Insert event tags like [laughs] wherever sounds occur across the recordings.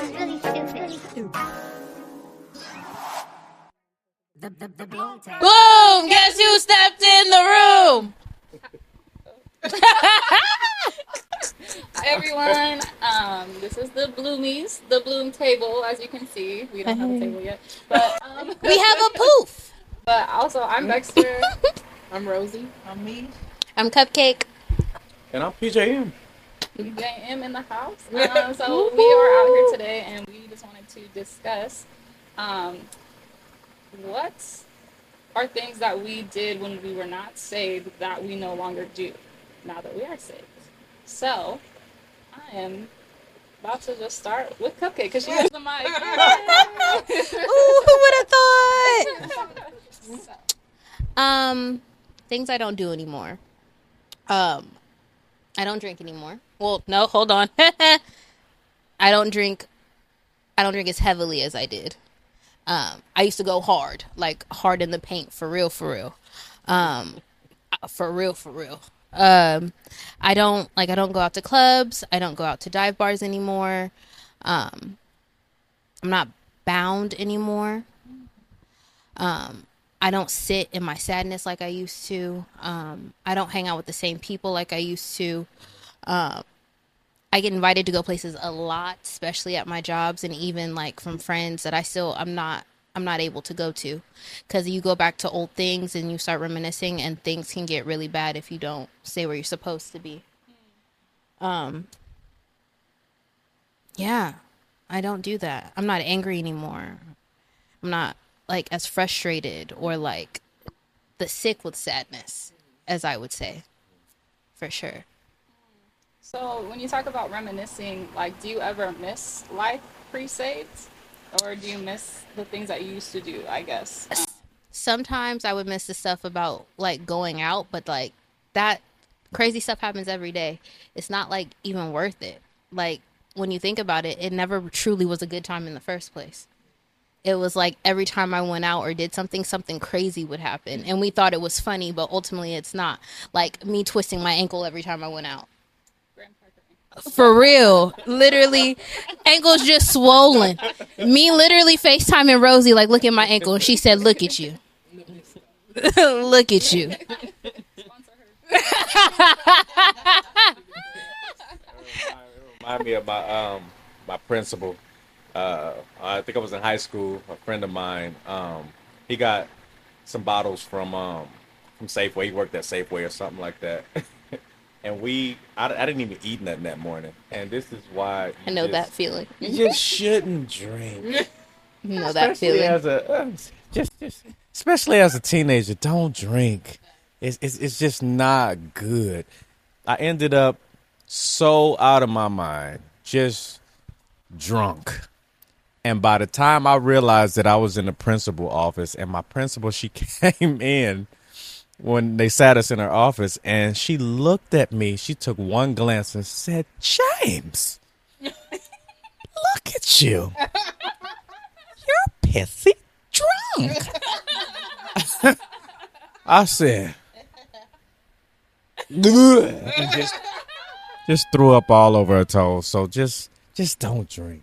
really stupid. The, the, the bloom. Boom! Guess who stepped in the room? Everyone. Um, this is the Bloomies, the Bloom table. As you can see, we don't have a table yet, but um, [laughs] We have a poof. but also I'm Dexter. [laughs] I'm Rosie. I'm me. I'm Cupcake. And I'm PJM. BJM in the house. Um, so we are out here today, and we just wanted to discuss um, what are things that we did when we were not saved that we no longer do now that we are saved. So I am about to just start with Cupcake because she has the mic. [laughs] Ooh, who would have thought? [laughs] Um, things I don't do anymore. Um, I don't drink anymore. Well, no, hold on. [laughs] I don't drink. I don't drink as heavily as I did. Um, I used to go hard, like hard in the paint, for real, for real. Um, uh, for real, for real. Um, I don't like. I don't go out to clubs. I don't go out to dive bars anymore. Um, I'm not bound anymore. Um, I don't sit in my sadness like I used to. Um, I don't hang out with the same people like I used to. Um, I get invited to go places a lot, especially at my jobs, and even like from friends that I still I'm not I'm not able to go to, because you go back to old things and you start reminiscing, and things can get really bad if you don't stay where you're supposed to be. Um. Yeah, I don't do that. I'm not angry anymore. I'm not like as frustrated or like the sick with sadness as I would say. For sure. So when you talk about reminiscing, like, do you ever miss life pre-saved, or do you miss the things that you used to do? I guess. Sometimes I would miss the stuff about like going out, but like that crazy stuff happens every day. It's not like even worth it. Like when you think about it, it never truly was a good time in the first place. It was like every time I went out or did something, something crazy would happen. And we thought it was funny, but ultimately it's not. Like me twisting my ankle every time I went out. For real. Literally, ankles just swollen. Me literally FaceTiming Rosie, like, look at my ankle. And she said, look at you. [laughs] look at you. Remind me of my um my principal. Uh, I think I was in high school. A friend of mine, um, he got some bottles from um from Safeway. He worked at Safeway or something like that. [laughs] and we, I, I didn't even eat nothing that morning. And this is why I know just- that feeling. You just shouldn't drink. [laughs] You know that especially feeling. as a uh, just just especially as a teenager don't drink it's, it's it's just not good i ended up so out of my mind just drunk and by the time i realized that i was in the principal office and my principal she [laughs] came in when they sat us in her office and she looked at me she took one glance and said james [laughs] look at you you're pissy drunk. [laughs] I said, [laughs] just just threw up all over her toes. So just just don't drink.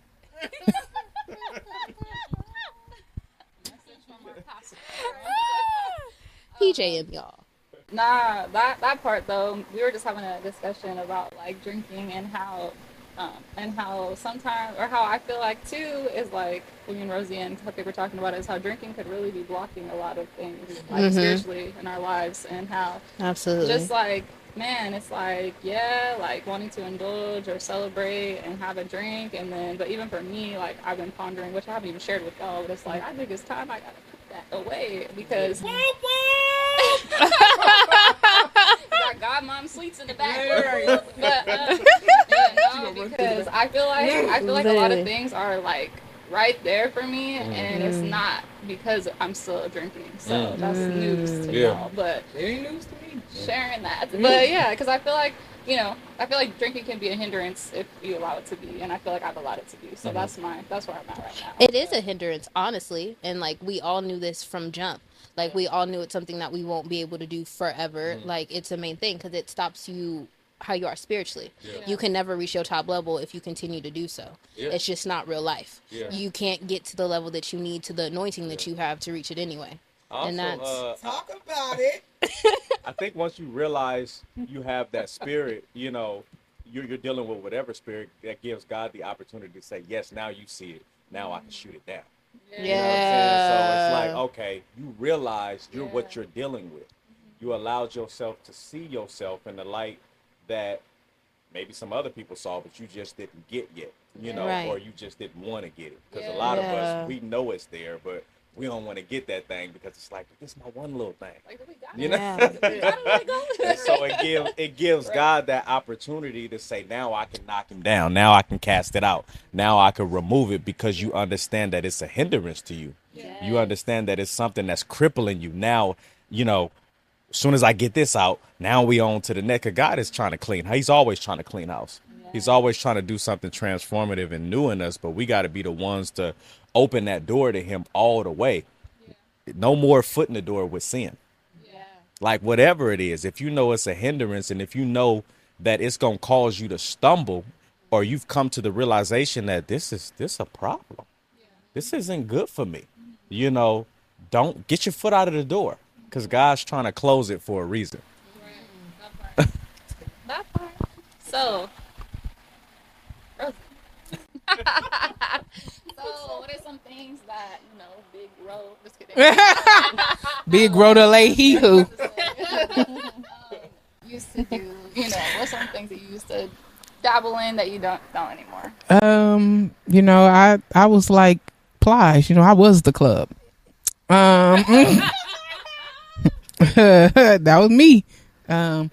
PJM, y'all. Nah, that that part though, we were just having a discussion about like drinking and how, um, and how sometimes or how I feel like too is like when me and Rosie and Cupcake were talking about is how drinking could really be blocking a lot of things like Mhm. spiritually in our lives and how Absolutely. just like man it's like yeah like wanting to indulge or celebrate and have a drink and then but even for me like i've been pondering which i haven't even shared with y'all but it's like i think it's time i gotta put that away because got godmom sweets in the back but uh, [laughs] yeah, no, because i feel like i feel like a lot of things are like right there for me and it's Mhm. not because i'm still drinking so Mm. that's news to Yeah. y'all but It ain't news to me. sharing that. But yeah, because I feel like you know, I feel like drinking can be a hindrance if you allow it to be, and I feel like I've allowed it to be. So that's my that's where I'm at right now. It is a hindrance, honestly, and like we all knew this from jump. Like we all knew it's something that we won't be able to do forever. Like it's a main thing because it stops you how you are spiritually. You can never reach your top level if you continue to do so. It's just not real life. Yeah. You can't get to the level that you need to the anointing that you have to reach it anyway. and that's uh, Talk about it. [laughs] I think once you realize you have that spirit, you know, you're, you're dealing with whatever spirit that gives God the opportunity to say, yes, now you see it. Now I can shoot it down. Yeah. You know what I'm saying? So it's like, okay, you realize you're what you're dealing with. Mm-hmm. You allowed yourself to see yourself in the light that maybe some other people saw, but you just didn't get yet, you know, Right. or you just didn't want to get it. Because Yeah. a lot of us, we know it's there, but we don't want to get that thing because it's like, this is my one little thing. Like, we got You it. know? Yeah. [laughs] And so it gives it gives God that opportunity to say, now I can knock him down. Now I can cast it out. Now I can remove it because you understand that it's a hindrance to you. You understand that it's something that's crippling you. Now, you know, as soon as I get this out, now we on to the neck of God is trying to clean. He's always trying to clean house. He's always trying to do something transformative and new in us, but we got to be the ones to open that door to him all the way. No more foot in the door with sin. Like whatever it is if you know it's a hindrance and if you know that it's going to cause you to stumble or you've come to the realization that this is this a problem. This isn't good for me. You know don't get your foot out of the door because god's trying to close it for a reason. [laughs] That part. So, Rosie. So, what are some things that you know, Big Ro? Just kidding. [laughs] Big Rhoda lay he who. [laughs] um, used to do. You know, what's some things that you used to dabble in that you don't don't anymore? Um, you know, I I was like Plies, you know, I was the club. Um [laughs] that was me. Um,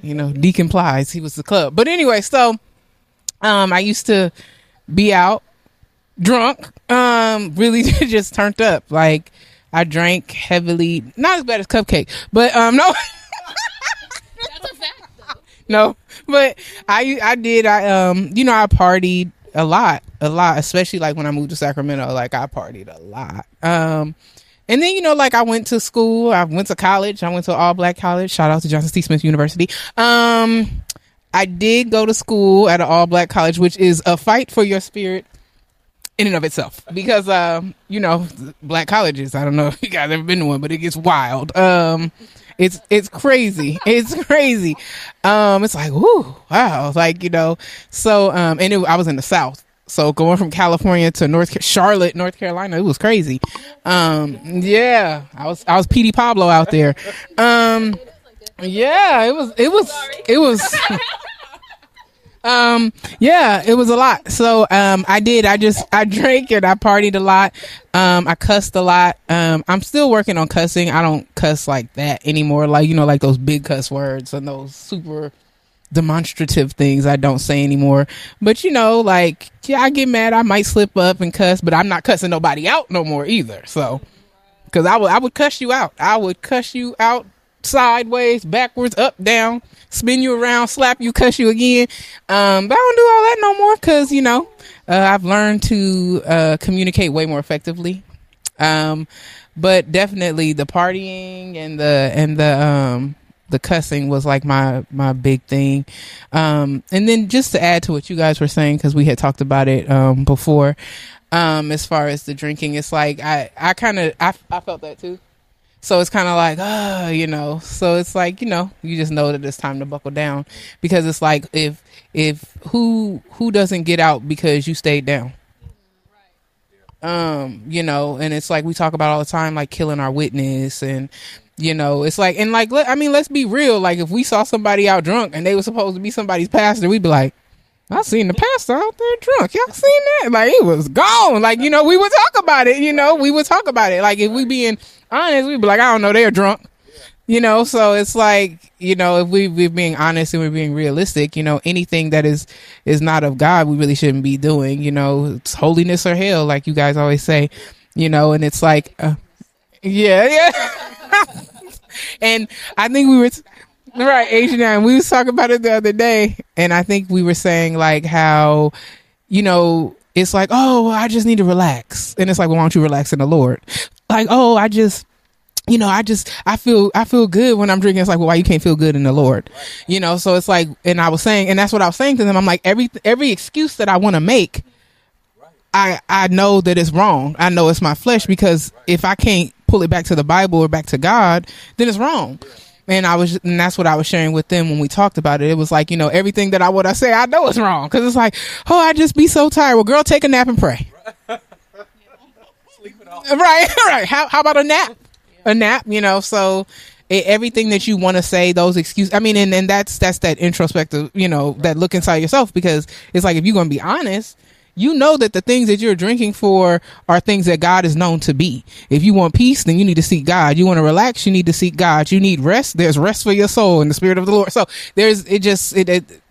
you know, Deacon Plies, he was the club. But anyway, so um I used to be out drunk, um, really [laughs] just turned up. Like I drank heavily, not as bad as cupcake, but um no. [laughs] That's a fact, though. no, but I I did I um you know I partied a lot a lot especially like when I moved to Sacramento like I partied a lot. Um and then you know like I went to school I went to college I went to all black college. Shout out to Johnson C. Smith University. Um I did go to school at an all black college which is a fight for your spirit in and of itself. Because um you know black colleges I don't know [laughs] if you guys ever been to one but it gets wild. Um it's it's crazy. [laughs] It's crazy. Um it's like whoo wow. Like you know so um and it, I was in the south. So going from California to North Charlotte North Carolina it was crazy. Um yeah I was I was PD Pablo out there. Um yeah it was it was it was [laughs] um yeah it was a lot. So um i did. I just i drank and i partied a lot. Um i cussed a lot. Um i'm still working on cussing. I don't cuss like that anymore. Like you know like those big cuss words and those super demonstrative things i don't say anymore. But you know like yeah i get mad. I might slip up and cuss but i'm not cussing nobody out no more either. So because I would I would cuss you out. I would cuss you out sideways, backwards, up, down, spin you around, slap you, cuss you again. Um, but I don't do all that no more because you know uh, I've learned to uh, communicate way more effectively. Um, but definitely the partying and the and the um the cussing was like my my big thing. Um, and then just to add to what you guys were saying because we had talked about it um before. Um, as far as the drinking, it's like I I kind of I I felt that too. So it's kind of like, oh, you know. So it's like, you know, you just know that it's time to buckle down because it's like if if who who doesn't get out because you stayed down. Um, you know, and it's like we talk about all the time, like killing our witness, and you know, it's like, and like, I mean, let's be real. Like, if we saw somebody out drunk and they were supposed to be somebody's pastor, we'd be like, I seen the pastor out there drunk. Y'all seen that? Like it was gone. Like, you know, we would talk about it, you know, we would talk about it. Like if we being honest, we'd be like, I don't know, they're drunk. You know, so it's like, you know, if we we're being honest and we're being realistic, you know, anything that is is not of God, we really shouldn't be doing, you know, it's holiness or hell, like you guys always say, you know, and it's like uh, yeah, yeah. [laughs] and I think we were t- right, Asian and we was talking about it the other day, and I think we were saying like how, you know, it's like, oh, I just need to relax, and it's like, well, why don't you relax in the Lord? Like, oh, I just, you know, I just I feel I feel good when I'm drinking. It's like, well, why you can't feel good in the Lord? You know, so it's like, and I was saying, and that's what I was saying to them. I'm like, every every excuse that I want to make, I I know that it's wrong. I know it's my flesh because if I can't pull it back to the Bible or back to God, then it's wrong. And I was, and that's what I was sharing with them when we talked about it. It was like, you know, everything that I would I say, I know it's wrong because it's like, oh, I just be so tired. Well, girl, take a nap and pray. [laughs] Right, [laughs] right. How how about a nap? A nap, you know. So e- everything that you want to say, those excuses. I mean, and and that's that's that introspective, you know, that look inside yourself because it's like if you're going to be honest, you know that the things that you're drinking for are things that God is known to be. If you want peace, then you need to seek God. You want to relax, you need to seek God. You need rest. There's rest for your soul in the spirit of the Lord. So there's it just it, it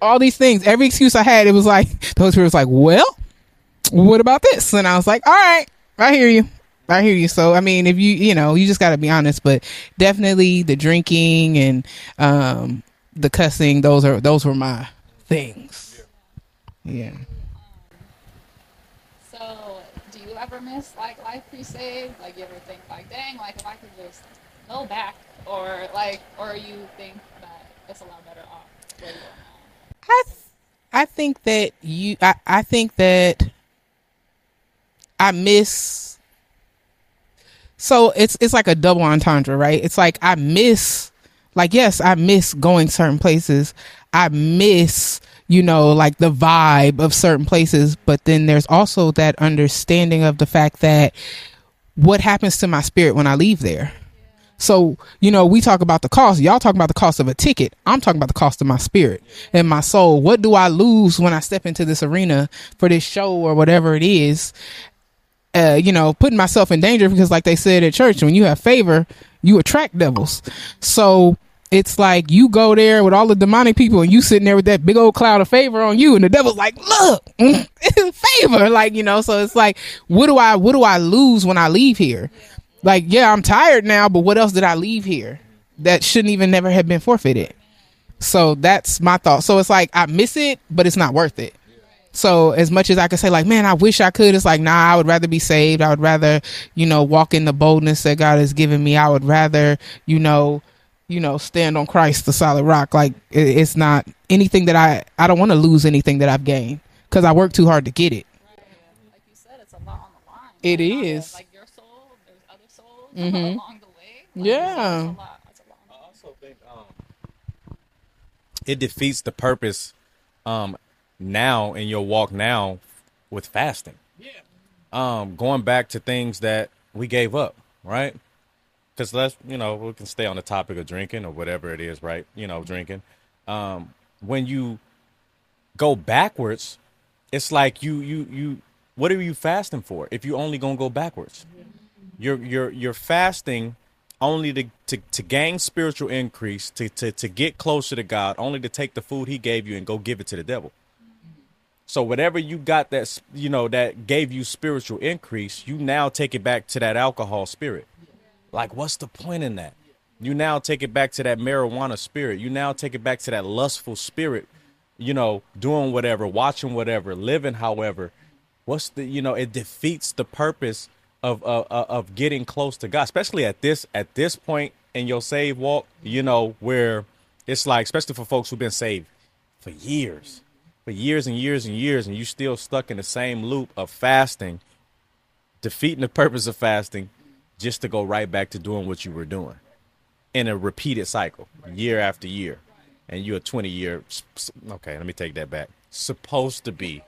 all these things. Every excuse I had, it was like [laughs] those people was like, well, what about this? And I was like, all right, I hear you. I hear you. So, I mean, if you, you know, you just got to be honest, but definitely the drinking and, um, the cussing, those are, those were my things. Yeah. So, do like Life Crusade? Like, you ever think like, dang, like if I could just go back, or like, or you think that it's a lot better off? I, th- I think that you, I, I think that I miss, so it's, it's like a double entendre, right? It's like I miss, like, yes, I miss going certain places. I miss, you know, like the vibe of certain places, but then there's also that understanding of the fact that what happens to my spirit when I leave there. So, you know, we talk about the cost. Y'all talk about the cost of a ticket. I'm talking about the cost of my spirit and my soul. What do I lose when I step into this arena for this show or whatever it is? Uh, you know, putting myself in danger because, like they said at church, when you have favor, you attract devils. So it's like you go there with all the demonic people and you sitting there with that big old cloud of favor on you, and the devil's like, "Look, [laughs] favor." Like you know, so it's like, what do I, what do I lose when I leave here? Like, yeah, I'm tired now, but what else did I leave here that shouldn't even never have been forfeited? So that's my thought. So it's like I miss it, but it's not worth it. So as much as I could say, like, man, I wish I could, it's like, nah, I would rather be saved. I would rather, you know, walk in the boldness that God has given me. I would rather, you know, you know, stand on Christ, the solid rock. Like it's not anything that I, I don't want to lose anything that I've gained because I worked too hard to get it. Like you said, it's a lot on the line. It Like, is. Like your soul, there's other souls Mhm. along the way. Like, Yeah. It's a lot. It's a lot. I also think um, it defeats the purpose um, now in your walk now with fasting. Yeah. Um, going back to things that we gave up, right? Because let's, you know, we can stay on the topic of drinking or whatever it is, right? You know, drinking. Um, when you go backwards, it's like you, you, you. What are you fasting for? If you're only gonna go backwards, you're you're you're fasting only to, to, to gain spiritual increase, to, to, to get closer to God, only to take the food he gave you and go give it to the devil. So whatever you got that's you know that gave you spiritual increase, you now take it back to that alcohol spirit. Like what's the point in that? You now take it back to that marijuana spirit. You now take it back to that lustful spirit, you know, doing whatever, watching whatever, living however. What's the you know, it defeats the purpose of of, of getting close to God, especially at this at this point in your save walk, you know, where it's like especially for folks who've been saved for years for years and years and years, and you still stuck in the same loop of fasting, defeating the purpose of fasting, just to go right back to doing what you were doing in a repeated cycle, year after year. And you're a 20 year, okay, let me take that back. Supposed to be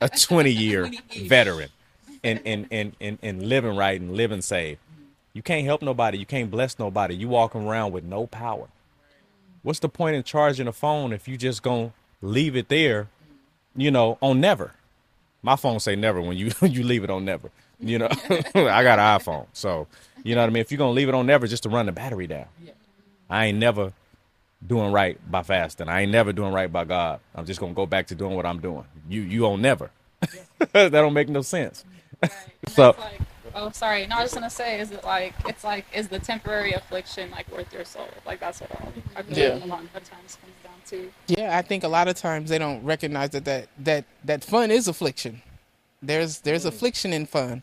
a [laughs] 20 year veteran and, and, and, and, and living right and living safe. You can't help nobody. You can't bless nobody. You walking around with no power. What's the point in charging a phone if you just gonna leave it there, you know, on never. My phone say never when you [laughs] you leave it on never. You know, [laughs] I got an iPhone, so you know what I mean. If you're gonna leave it on never, just to run the battery down. I ain't never doing right by fasting. I ain't never doing right by God. I'm just gonna go back to doing what I'm doing. You you on never. [laughs] that don't make no sense. [laughs] And So- like, oh, sorry. No, I was just gonna say, is it like it's like is the temporary affliction like worth your soul? Like that's what I, I feel Yeah. like a lot of times comes down to. Yeah, I think a lot of times they don't recognize that that that, that fun is affliction. There's there's affliction in fun.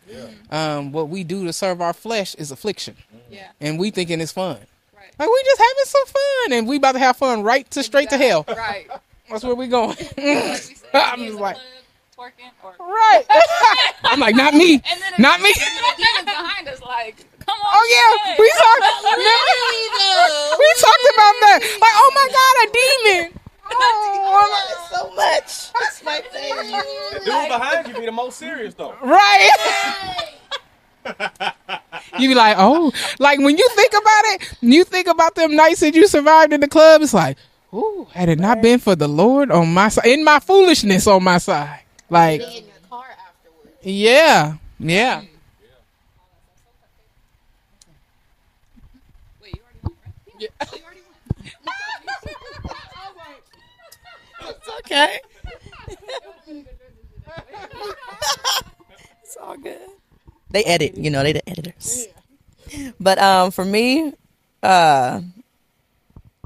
Um, what we do to serve our flesh is affliction, Yeah. and we thinking it's fun. Right. Like we just having some fun, and we about to have fun right to straight to hell. Right. That's where we going. [laughs] Like we said, [laughs] I'm just like, club, twerking or. [laughs] right. I'm like, not me, And then the- not me. And then behind us, like, come on. Oh yeah, we talked. We talked about that. Like, oh my god, a demon. Oh, so much. That's my favorite. The dude behind you be the most serious though. right. [laughs] you be like, oh, like when you think about it, you think about them nights that you survived in the club. It's like, ooh, had it not been for the Lord on my side, in my foolishness on my side, like, in your car afterwards. yeah, yeah. Wait, you already went, right? Yeah. You already went. It's okay. [laughs] it's all good. They edit, you know, they the editors. But um for me, uh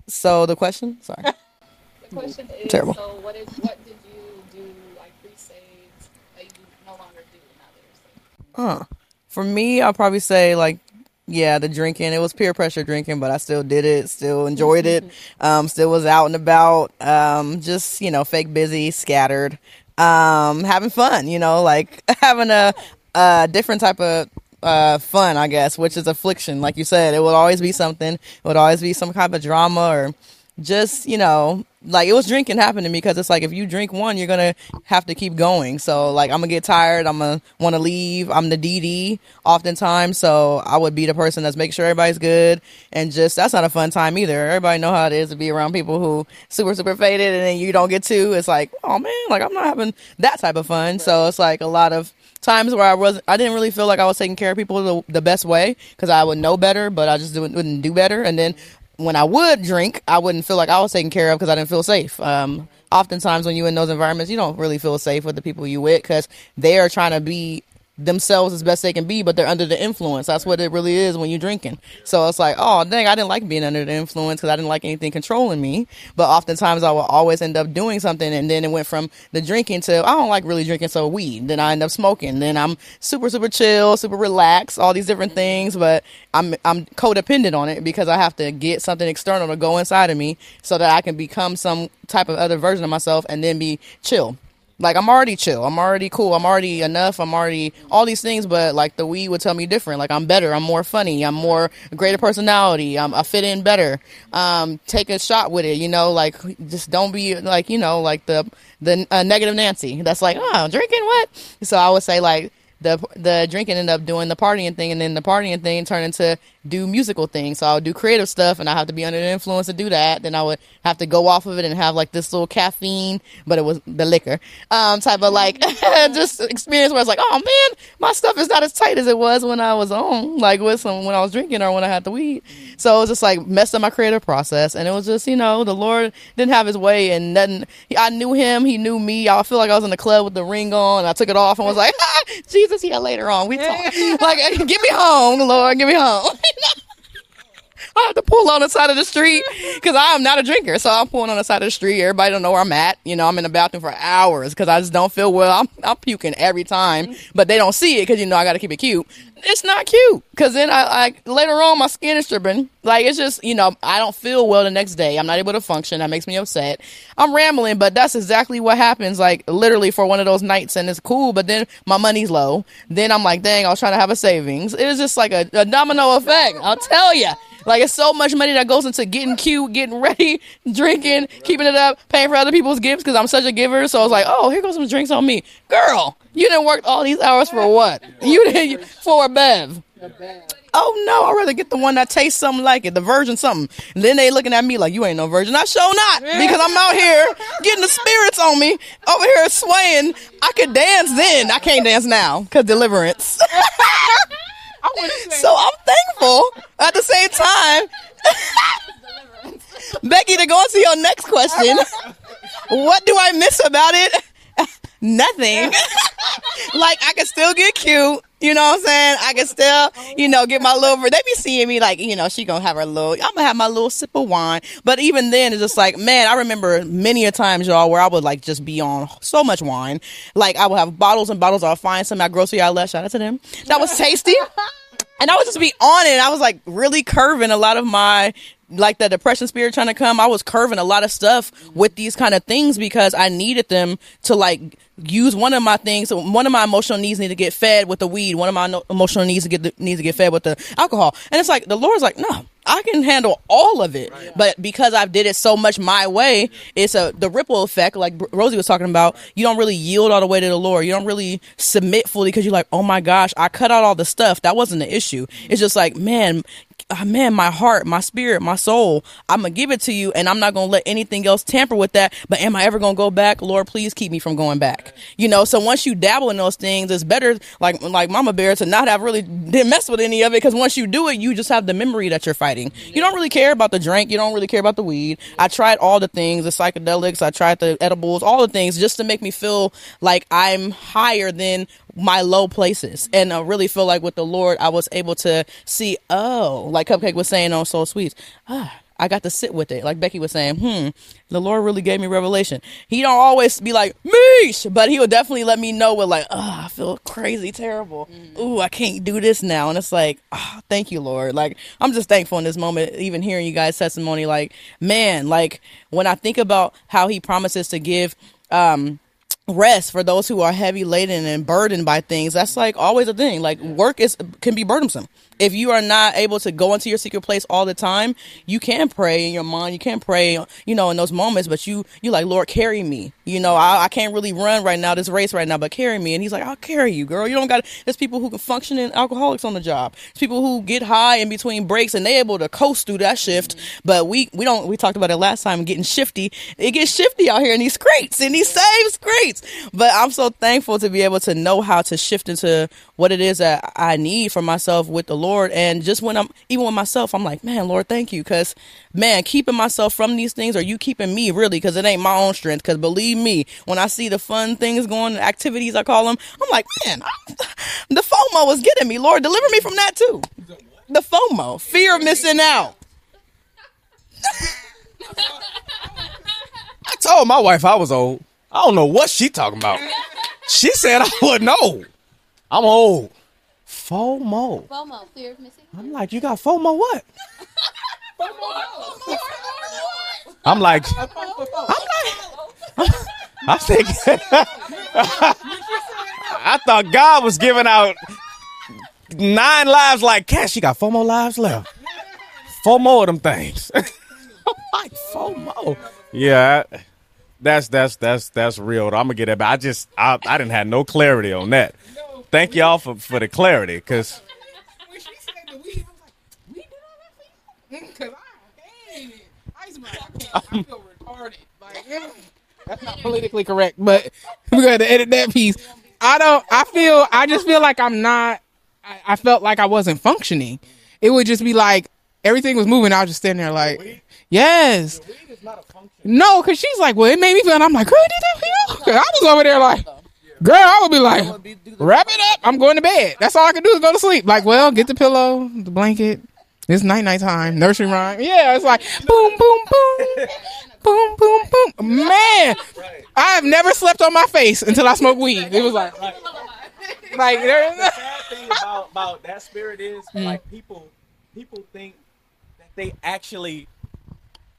so the question, sorry. The question is, Terrible. so what is what did you do like pre-saves that you no longer do now that you're saved? Huh. For me, I'll probably say like, yeah, the drinking. It was peer pressure drinking, but I still did it. Still enjoyed it. Um, still was out and about. Um, just you know, fake busy, scattered. Um, having fun. You know, like [laughs] having a, a different type of uh fun, I guess, which is affliction. Like you said, it will always be something. It would always be some kind of drama or just you know like it was drinking happened to me because it's like if you drink one you're gonna have to keep going. So like i'm gonna get tired i'm gonna want to leave. I'm the dd oftentimes so i would be the person that's making sure everybody's good and just that's not a fun time either. Everybody know how it is to be around people who super super faded and then you don't get to. It's like oh man like i'm not having that type of fun. So it's like a lot of times where I wasn't, I didn't really feel like I was taking care of people the, the best way because I would know better, but I just didn't, wouldn't do better. And then when I would drink, I wouldn't feel like I was taken care of because I didn't feel safe. Um, oftentimes when you're in those environments, you don't really feel safe with the people you with because they are trying to be themselves as best they can be, but they're under the influence. That's what it really is when you're drinking. So it's like, oh, dang, I didn't like being under the influence because I didn't like anything controlling me. But oftentimes I will always end up doing something, and then it went from the drinking to I don't like really drinking, so weed. Then I end up smoking. Then I'm super, super chill, super relaxed, all these different things. But I'm I'm codependent on it because I have to get something external to go inside of me so that I can become some type of other version of myself and then be chill. Like I'm already chill. I'm already cool. I'm already enough. I'm already all these things, but like the weed would tell me different. Like I'm better. I'm more funny. I'm more greater personality. I'm, I fit in better. Um, take a shot with it. You know, like just don't be like you know like the the uh, negative Nancy. That's like oh drinking what? So I would say like the the drinking ended up doing the partying thing, and then the partying thing turned into do musical things. So I would do creative stuff, and I have to be under the influence to do that. Then I would have to go off of it and have like this little caffeine, but it was the liquor um, type of like [laughs] just experience where it's like, oh man, my stuff is not as tight as it was when I was on, like with some when I was drinking or when I had the weed. So it was just like messed up my creative process, and it was just you know the Lord didn't have His way, and nothing. I knew Him, He knew me. I feel like I was in the club with the ring on, and I took it off and was like, [laughs] Jesus, yeah. Later on, we talk. like, get me home, Lord, get me home. [laughs] I have to pull on the side of the street because I am not a drinker. So I'm pulling on the side of the street. Everybody don't know where I'm at. You know, I'm in the bathroom for hours because I just don't feel well. I'm, I'm puking every time, but they don't see it because you know I got to keep it cute. It's not cute because then I like later on my skin is stripping. Like it's just you know I don't feel well the next day. I'm not able to function. That makes me upset. I'm rambling, but that's exactly what happens. Like literally for one of those nights, and it's cool. But then my money's low. Then I'm like, dang, I was trying to have a savings. It is just like a, a domino effect. I'll tell you. Like it's so much money that goes into getting cute, getting ready, [laughs] drinking, keeping it up, paying for other people's gifts because I'm such a giver. So I was like, oh, here goes some drinks on me, girl. You didn't work all these hours for what? You didn't for a bev. Oh no, I'd rather get the one that tastes something like it, the virgin something. And then they looking at me like you ain't no virgin. I show not because I'm out here getting the spirits on me, over here swaying. I could dance then. I can't dance now because deliverance. [laughs] so I'm thankful at the same time. [laughs] Becky, to go on to your next question, [laughs] what do I miss about it? Nothing. [laughs] like I can still get cute. You know what I'm saying? I can still, you know, get my little. They be seeing me like, you know, she gonna have her little. I'm gonna have my little sip of wine. But even then, it's just like, man, I remember many a times, y'all, where I would like just be on so much wine. Like I would have bottles and bottles. I'll find some at grocery I outlet. Shout out to them. That was tasty. [laughs] And I would just be on it. And I was like really curving a lot of my like the depression spirit trying to come. I was curving a lot of stuff with these kind of things because I needed them to like use one of my things. One of my emotional needs need to get fed with the weed. One of my no- emotional needs to get the, needs to get fed with the alcohol. And it's like the Lord's like, no, I can handle all of it. But because I've did it so much my way, it's a the ripple effect. Like Br- Rosie was talking about, you don't really yield all the way to the Lord. You don't really submit fully because you're like, oh my gosh, I cut out all the stuff. That wasn't the issue. It's just like, man, ah, man, my heart, my spirit, my soul, I'm gonna give it to you, and I'm not gonna let anything else tamper with that. But am I ever gonna go back? Lord, please keep me from going back. You know, so once you dabble in those things, it's better, like like Mama Bear, to not have really didn't mess with any of it because once you do it, you just have the memory that you're fighting. You don't really care about the drink, you don't really care about the weed. I tried all the things, the psychedelics, I tried the edibles, all the things, just to make me feel like I'm higher than my low places and I really feel like with the Lord I was able to see oh like Cupcake was saying on Soul Sweets ah I got to sit with it. Like Becky was saying hmm the Lord really gave me revelation. He don't always be like meesh but he will definitely let me know with like oh I feel crazy terrible. Ooh I can't do this now. And it's like oh, thank you Lord. Like I'm just thankful in this moment even hearing you guys testimony. Like man like when I think about how he promises to give um rest for those who are heavy laden and burdened by things that's like always a thing. Like work is can be burdensome if you are not able to go into your secret place all the time you can pray in your mind you can pray you know in those moments but you you like lord carry me. You know I, I can't really run right now this race right now but carry me. And he's like i'll carry you girl. You don't got there's people who can function in alcoholics on the job. There's people who get high in between breaks and they able to coast through that shift. But we we don't we talked about it last time getting shifty. It gets shifty out here in these crates in these same crates. But i'm so thankful to be able to know how to shift into what it is that i need for myself with the lord and just when i'm even with myself i'm like man lord thank you because man keeping myself from these things or you keeping me really because it ain't my own strength because believe me when i see the fun things going activities i call them i'm like man I'm, the fomo was getting me lord deliver me from that too the fomo fear of missing out [laughs] I told my wife I was old. I don't know what she talking about. She said I wasn't old. I'm old. FOMO. FOMO, fear of missing. I'm like, you got FOMO what? FOMO. [laughs] I'm like, I'm like, [laughs] I think [laughs] I thought God was giving out nine lives like cash. She got four more lives left. Four more of them things. like FOMO. Yeah, that's that's that's that's real. I'm gonna get it, but I just I, I didn't have no clarity on that. Thank y'all for for the clarity, cause when she said the weed, I was like, we did all that for you? [laughs] Because I hate it. I used to be like, I, can't, I feel retarded. Like, [laughs] that's not politically correct, but [laughs] we're going to edit that piece. I don't, I feel, I just feel like I'm not, I, I felt like I wasn't functioning. It would just be like, everything was moving. I was just standing there like, yes. No, because she's like, well, it made me feel, and I'm like, girl, did that for you? 'Cause I was over there like, girl, I would be like, wrap it up. I'm going to bed. That's all I can do is go to sleep. Like, well, get the pillow, the blanket. It's night night time. Nursery rhyme. Yeah, it's like boom, boom, boom, boom, boom, boom. Man, I have never slept on my face until I smoked weed. It was like, like there. sad thing about, about that spirit is mm. like people people think that they actually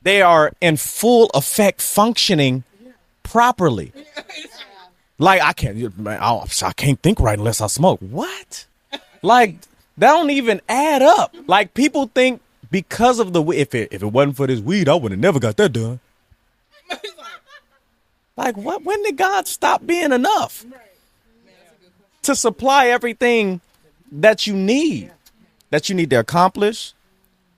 they are in full effect functioning properly. Like I can't man, I, I can't think right unless I smoke. What? Like that don't even add up. Like people think because of the if it if it wasn't for this weed, I would have never got that done. Like what? When did God stop being enough? to supply everything that you need, that you need to accomplish,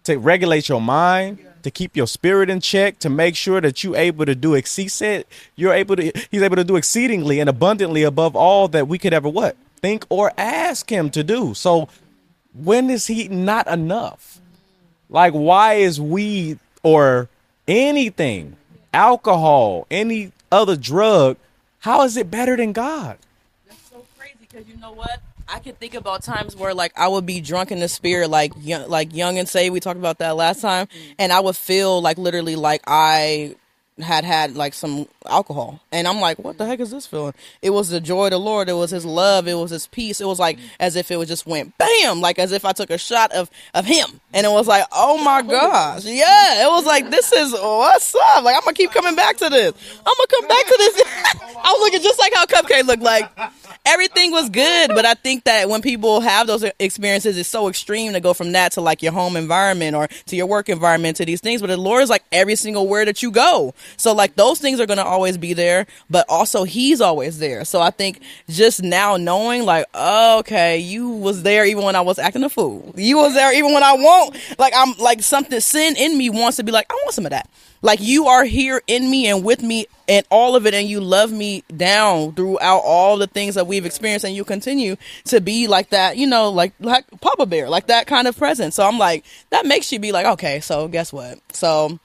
to regulate your mind, to keep your spirit in check, to make sure that you're able to do exceed you're able to he's able to do exceedingly and abundantly above all that we could ever what think or ask him to do. So when is he not enough? Like why is weed or anything, alcohol, any other drug, how is it better than God? That's so crazy because you know what? I can think about times where like I would be drunk in the spirit, like young, like young and say we talked about that last time, mm. and I would feel like literally like I had had like some alcohol, and I'm like, what the heck is this feeling? It was the joy of the Lord. It was His love. It was His peace. It was like as if it was just went bam, like as if I took a shot of of Him, and it was like, oh my gosh, yeah, it was like this is what's up. Like I'm gonna keep coming back to this. I'm gonna come back to this. [laughs] I was looking just like how Cupcake looked like everything was good, but I think that when people have those experiences, it's so extreme to go from that to like your home environment or to your work environment to these things. But the Lord is like every single where that you go. So like those things are going to always be there, but also He's always there. So I think just now knowing like, okay, you was there even when I was acting a fool. You was there even when I won't. Like I'm like something sin in me wants to be like, I want some of that. Like you are here in me and with me and all of it, and you love me down throughout all the things that we've experienced, and you continue to be like that, you know, like like Papa Bear, like that kind of presence. So I'm like, that makes you be like, okay, so guess what? So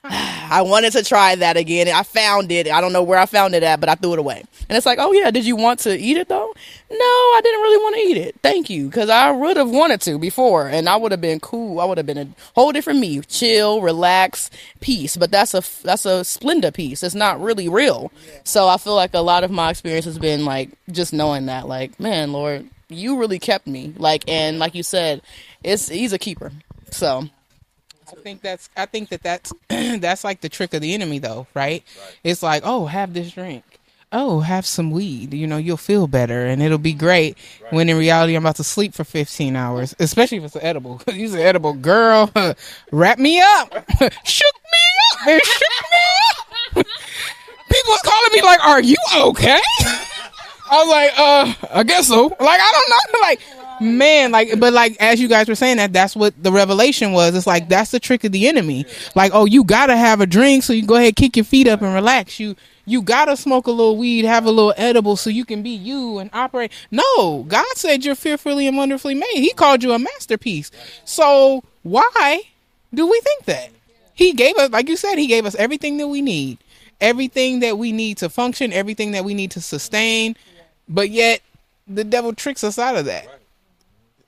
[sighs] I wanted to try that again. I found it. I don't know where I found it at, but I threw it away. And it's like, oh yeah, did you want to eat it though? No, I didn't really want to eat it. Thank you, because I would have wanted to before, and I would have been cool. I would have been a whole different me, chill, relax, peace. But that's a that's a Splenda piece. It's not really real. So I feel like a lot of my experience has been like just knowing that, like, man, Lord, you really kept me. Like, and like you said, it's he's a keeper. So I think that's I think that that's [clears throat] that's like the trick of the enemy though, right? It's like, "Oh, have this drink." Oh, have some weed. You know, you'll feel better and it'll be great. When in reality, I'm about to sleep for 15 hours, especially if it's an edible. [laughs] You're an edible girl. [laughs] Wrap me up. [laughs] shook me up. Shook me up. People was calling me like, "Are you okay?" I was like, "Uh, I guess so." Like, I don't know. Like, man, like, but like as you guys were saying that, that's what the revelation was. It's like that's the trick of the enemy. Like, oh, you gotta have a drink so you go ahead, kick your feet up and relax. You you gotta smoke a little weed, have a little edible so you can be you and operate. No, God said you're fearfully and wonderfully made. He called you a masterpiece. So why do we think that? He gave us, like you said, he gave us everything that we need, everything that we need to function, everything that we need to sustain. But yet, the devil tricks us out of that.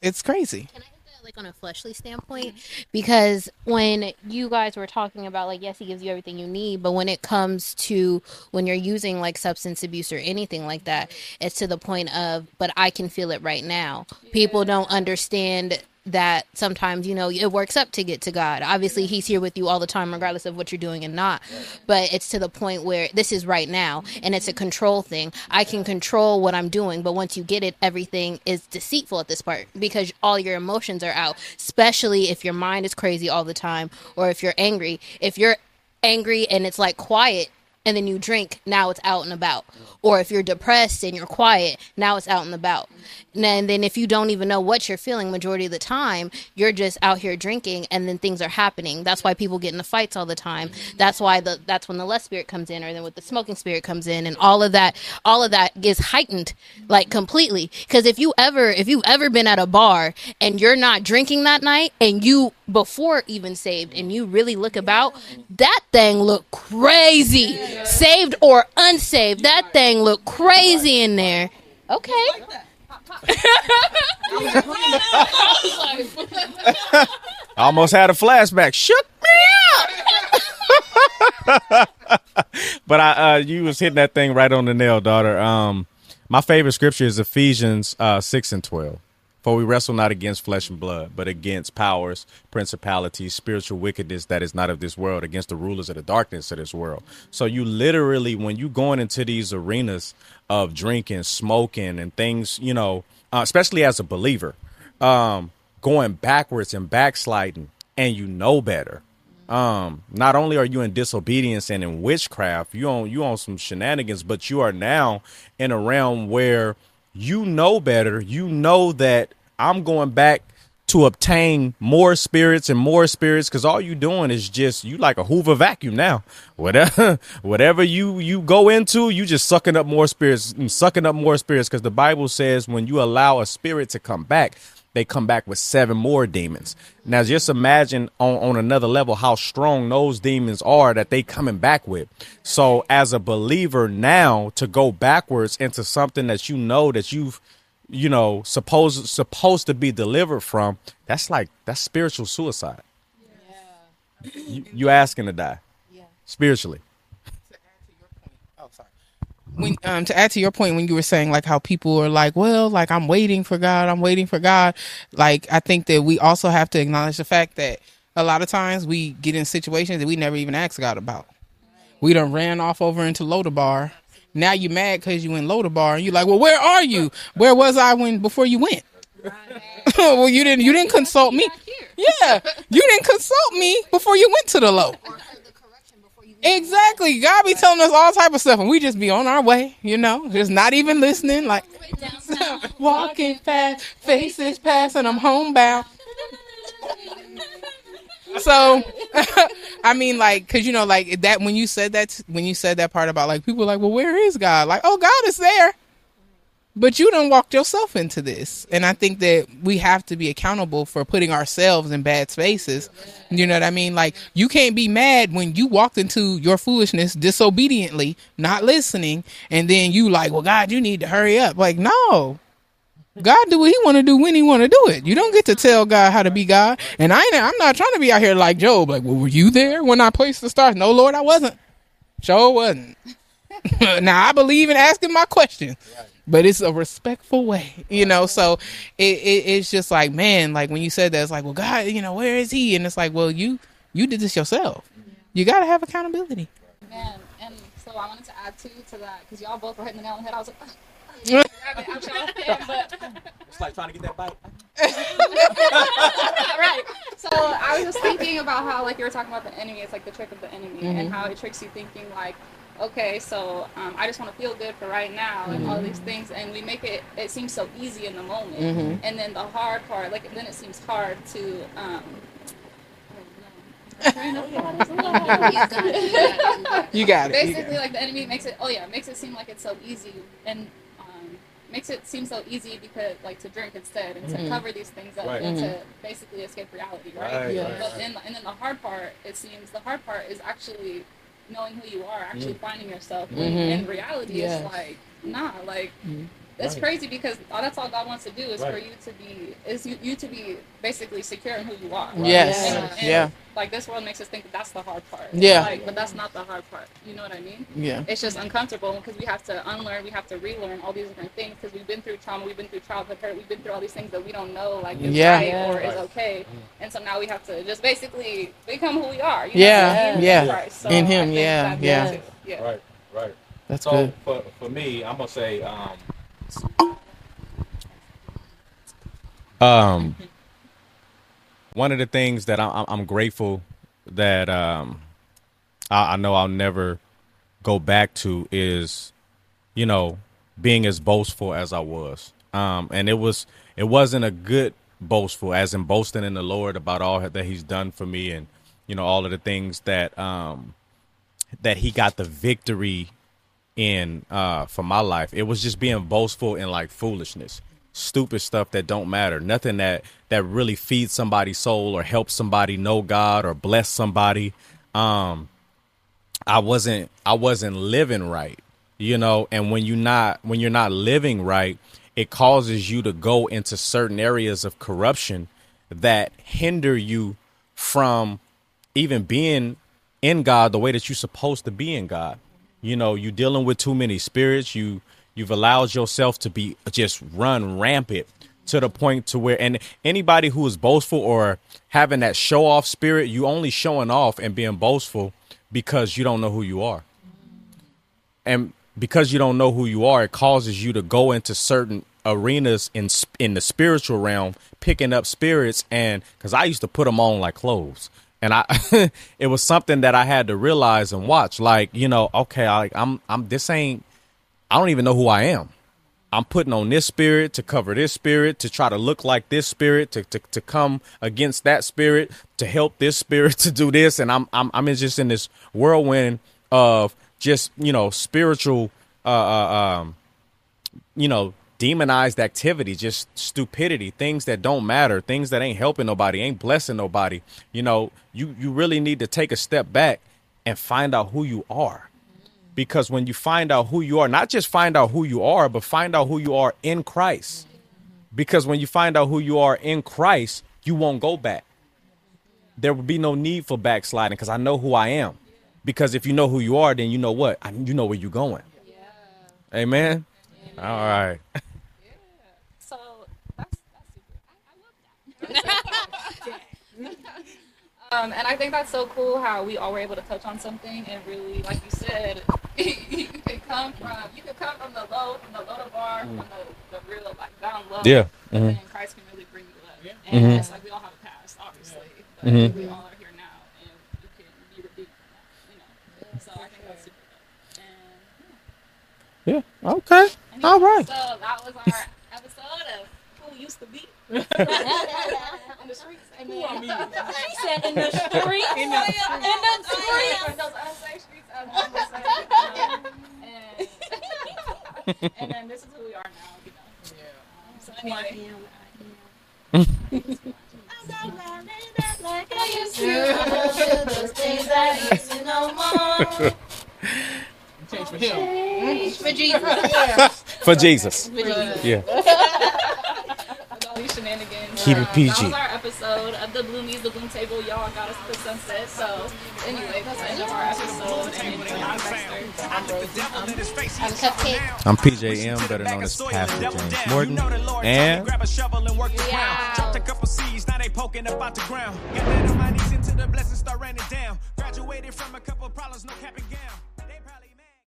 It's crazy. Can I hit that like on a fleshly standpoint? Because when you guys were talking about like yes, he gives you everything you need, but when it comes to when you're using like substance abuse or anything like that, it's to the point of but I can feel it right now. People don't understand that sometimes you know it works up to get to God. Obviously, He's here with you all the time, regardless of what you're doing and not. But it's to the point where this is right now, and it's a control thing. I can control what I'm doing, but once you get it, everything is deceitful at this part because all your emotions are out. Especially if your mind is crazy all the time, or if you're angry. If you're angry and it's like quiet and then you drink, now it's out and about. Or if you're depressed and you're quiet, now it's out and about. And then if you don't even know what you're feeling majority of the time, you're just out here drinking and then things are happening. That's why people get into fights all the time. That's why the that's when the less spirit comes in or then with the smoking spirit comes in and all of that all of that gets heightened like completely. Cuz if you ever if you've ever been at a bar and you're not drinking that night and you before even saved and you really look about, that thing look crazy. Saved or unsaved, that thing look crazy in there. Okay. I [laughs] almost had a flashback. Shook me up. [laughs] but I, uh, you was hitting that thing right on the nail, daughter. Um, my favorite scripture is Ephesians uh, six and twelve. For we wrestle not against flesh and blood, but against powers, principalities, spiritual wickedness that is not of this world, against the rulers of the darkness of this world. So you literally, when you going into these arenas of drinking, smoking, and things, you know, uh, especially as a believer, um, going backwards and backsliding, and you know better. Um, not only are you in disobedience and in witchcraft, you on you on some shenanigans, but you are now in a realm where you know better. You know that I'm going back to obtain more spirits and more spirits because all you doing is just you like a Hoover vacuum now. Whatever [laughs] whatever you you go into, you just sucking up more spirits, sucking up more spirits because the Bible says when you allow a spirit to come back, they come back with seven more demons. Now just imagine on, on another level how strong those demons are that they coming back with. So as a believer now to go backwards into something that you know that you've you know, supposed supposed to be delivered from, that's like that's spiritual suicide. You, you asking to die. Yeah. Spiritually. When um to add to your point when you were saying like how people are like well like i'm waiting for god i'm waiting for god like i think that we also have to acknowledge the fact that a lot of times we get in situations that we never even asked god about. We done ran off over into Lodabar. now you mad because you in Lodabar, and you're like well where are you? Where was i when before you went? [laughs] Well you didn't you didn't consult me. Yeah you didn't consult me before you went to the low Exactly. God be telling us all type of stuff, and we just be on our way, you know, just not even listening. Like [laughs] walking fast, faces passing, I'm homebound. So, [laughs] I mean, like, cause you know, like that when you said that when you said that part about like people like, well, where is God? Like, oh, God is there, but you done walked yourself into this, and I think that we have to be accountable for putting ourselves in bad spaces. You know what I mean? Like, you can't be mad when you walked into your foolishness disobediently, not listening, and then you like, well, God, you need to hurry up. Like, no. God do what he want to do when he want to do it. You don't get to tell God how to be God. And I ain't, I'm not trying to be out here like Job. Like, well, were you there when I placed the stars? No, Lord, I wasn't. Sure wasn't. [laughs] now I believe in asking my questions, but it's a respectful way, you know. So it, it it's just like, man, like when you said that, it's like, well, God, you know, where is he? And it's like, well, you you did this yourself. You got to have accountability. Man, and so I wanted to add too to that because y'all both were hitting the nail on the head. I was like, "Ah, grab it out y'all hand," but It's like trying to get that bite. [laughs] right. So I was just thinking about how like you were talking about the enemy. It's like the trick of the enemy, and how it tricks you thinking like, okay, so um, I just want to feel good for right now, and all these things, and we make it. It seems so easy in the moment, and then the hard part, like then it seems hard to. Um, I don't know. You got it. You got basically it. like the enemy makes it oh yeah makes it seem like it's so easy and um, makes it seem so easy because like to drink instead and to cover these things up Right. and to basically escape reality right, Right, Yeah. right, but then and then the hard part it seems the hard part is actually knowing who you are actually mm-hmm. finding yourself when mm-hmm. in reality Yes. it's like nah like mm-hmm. It's Right. crazy because all, that's all God wants to do is for you to be is you, you to be basically secure in who you are Yes. and, and, Yeah. like this world makes us think that that's the hard part Yeah. like, but that's not the hard part you know what I mean Yeah. it's just uncomfortable because we have to unlearn, we have to relearn all these different things because we've been through trauma, we've been through childhood hurt, we've been through all these things that we don't know like is Yeah. right or is okay, and so now we have to just basically become who we are. You Yeah, in yeah. Christ. So In Him, yeah, yeah. yeah. Right, right. That's so good. for for me, I'm gonna say um, Um, one of the things that I'm, I'm grateful that um, I, I know I'll never go back to is, you know, being as boastful as I was. Um, and it was it wasn't a good boastful, as in boasting in the Lord about all that He's done for me, and you know all of the things that um, that He got the victory in uh for my life. It was just being boastful and like foolishness, stupid stuff that don't matter, nothing that that really feeds somebody's soul or helps somebody know God or bless somebody. Um I wasn't I wasn't living right, you know, and when you not when you're not living right, it causes you to go into certain areas of corruption that hinder you from even being in God the way that you're supposed to be in God. You know, you're dealing with too many spirits. You you've allowed yourself to be just run rampant to the point to where and anybody who is boastful or having that show off spirit, you only showing off and being boastful because you don't know who you are. And because you don't know who you are, it causes you to go into certain arenas in in the spiritual realm, picking up spirits. And because I used to put them on like clothes, and I [laughs] it was something that I had to realize and watch. Like you know, okay, I, I'm I'm this ain't. I don't even know who I am. I'm putting on this spirit to cover this spirit, to try to look like this spirit, to, to, to come against that spirit, to help this spirit [laughs] to do this. And I'm, I'm, I'm just in this whirlwind of just, you know, spiritual, uh, uh, um, you know, demonized activity, just stupidity, things that don't matter, things that ain't helping nobody, ain't blessing nobody. You know, you, you really need to take a step back and find out who you are because when you find out who you are, not just find out who you are, but find out who you are in Christ. Because when you find out who you are in Christ, you won't go back. There will be no need for backsliding because I know who I am. Because if you know who you are, then you know what? I, you know where you're going. Amen. All right. [laughs] So that's that's super. I, I love that. [laughs] um, and I think that's so cool how we all were able to touch on something and really, like you said, [laughs] you can come from you can come from the low, from the low to bar, from the, the real like down low. Yeah. But Mhm. then Christ can really bring you up. Yeah. And Mhm. it's like we all have a past, obviously. But Mhm. we all are here now, and you can be redeemed from that. You know. So I think that's super dope. And Yeah. Okay. Anyway, All right. So that was our episode of Who Used to [laughs] Be. in the streets. And then, She said in the street. In the, in the street. In those unsafe streets, as one would say. Um, and, and then this is who we are now, you know. Um, so anyway. [laughs] [laughs] Change for him. For Jesus. For Jesus. For Jesus. Yeah. With all these shenanigans. Keep it Um, PG. That was our episode of the Bloomies, the Bloom Table. Y'all got us to sunset. So anyway, that's the end of our episode. And I'm Dexter. I'm Cupcake. I'm PJM, better known as Pastor James Morton. And grab a shovel and work the Yeah. ground. Dropped a couple seeds, now they poking up out the ground. Got down on my knees until the blessings start raining down. Graduated from a couple problems, no cap and gown.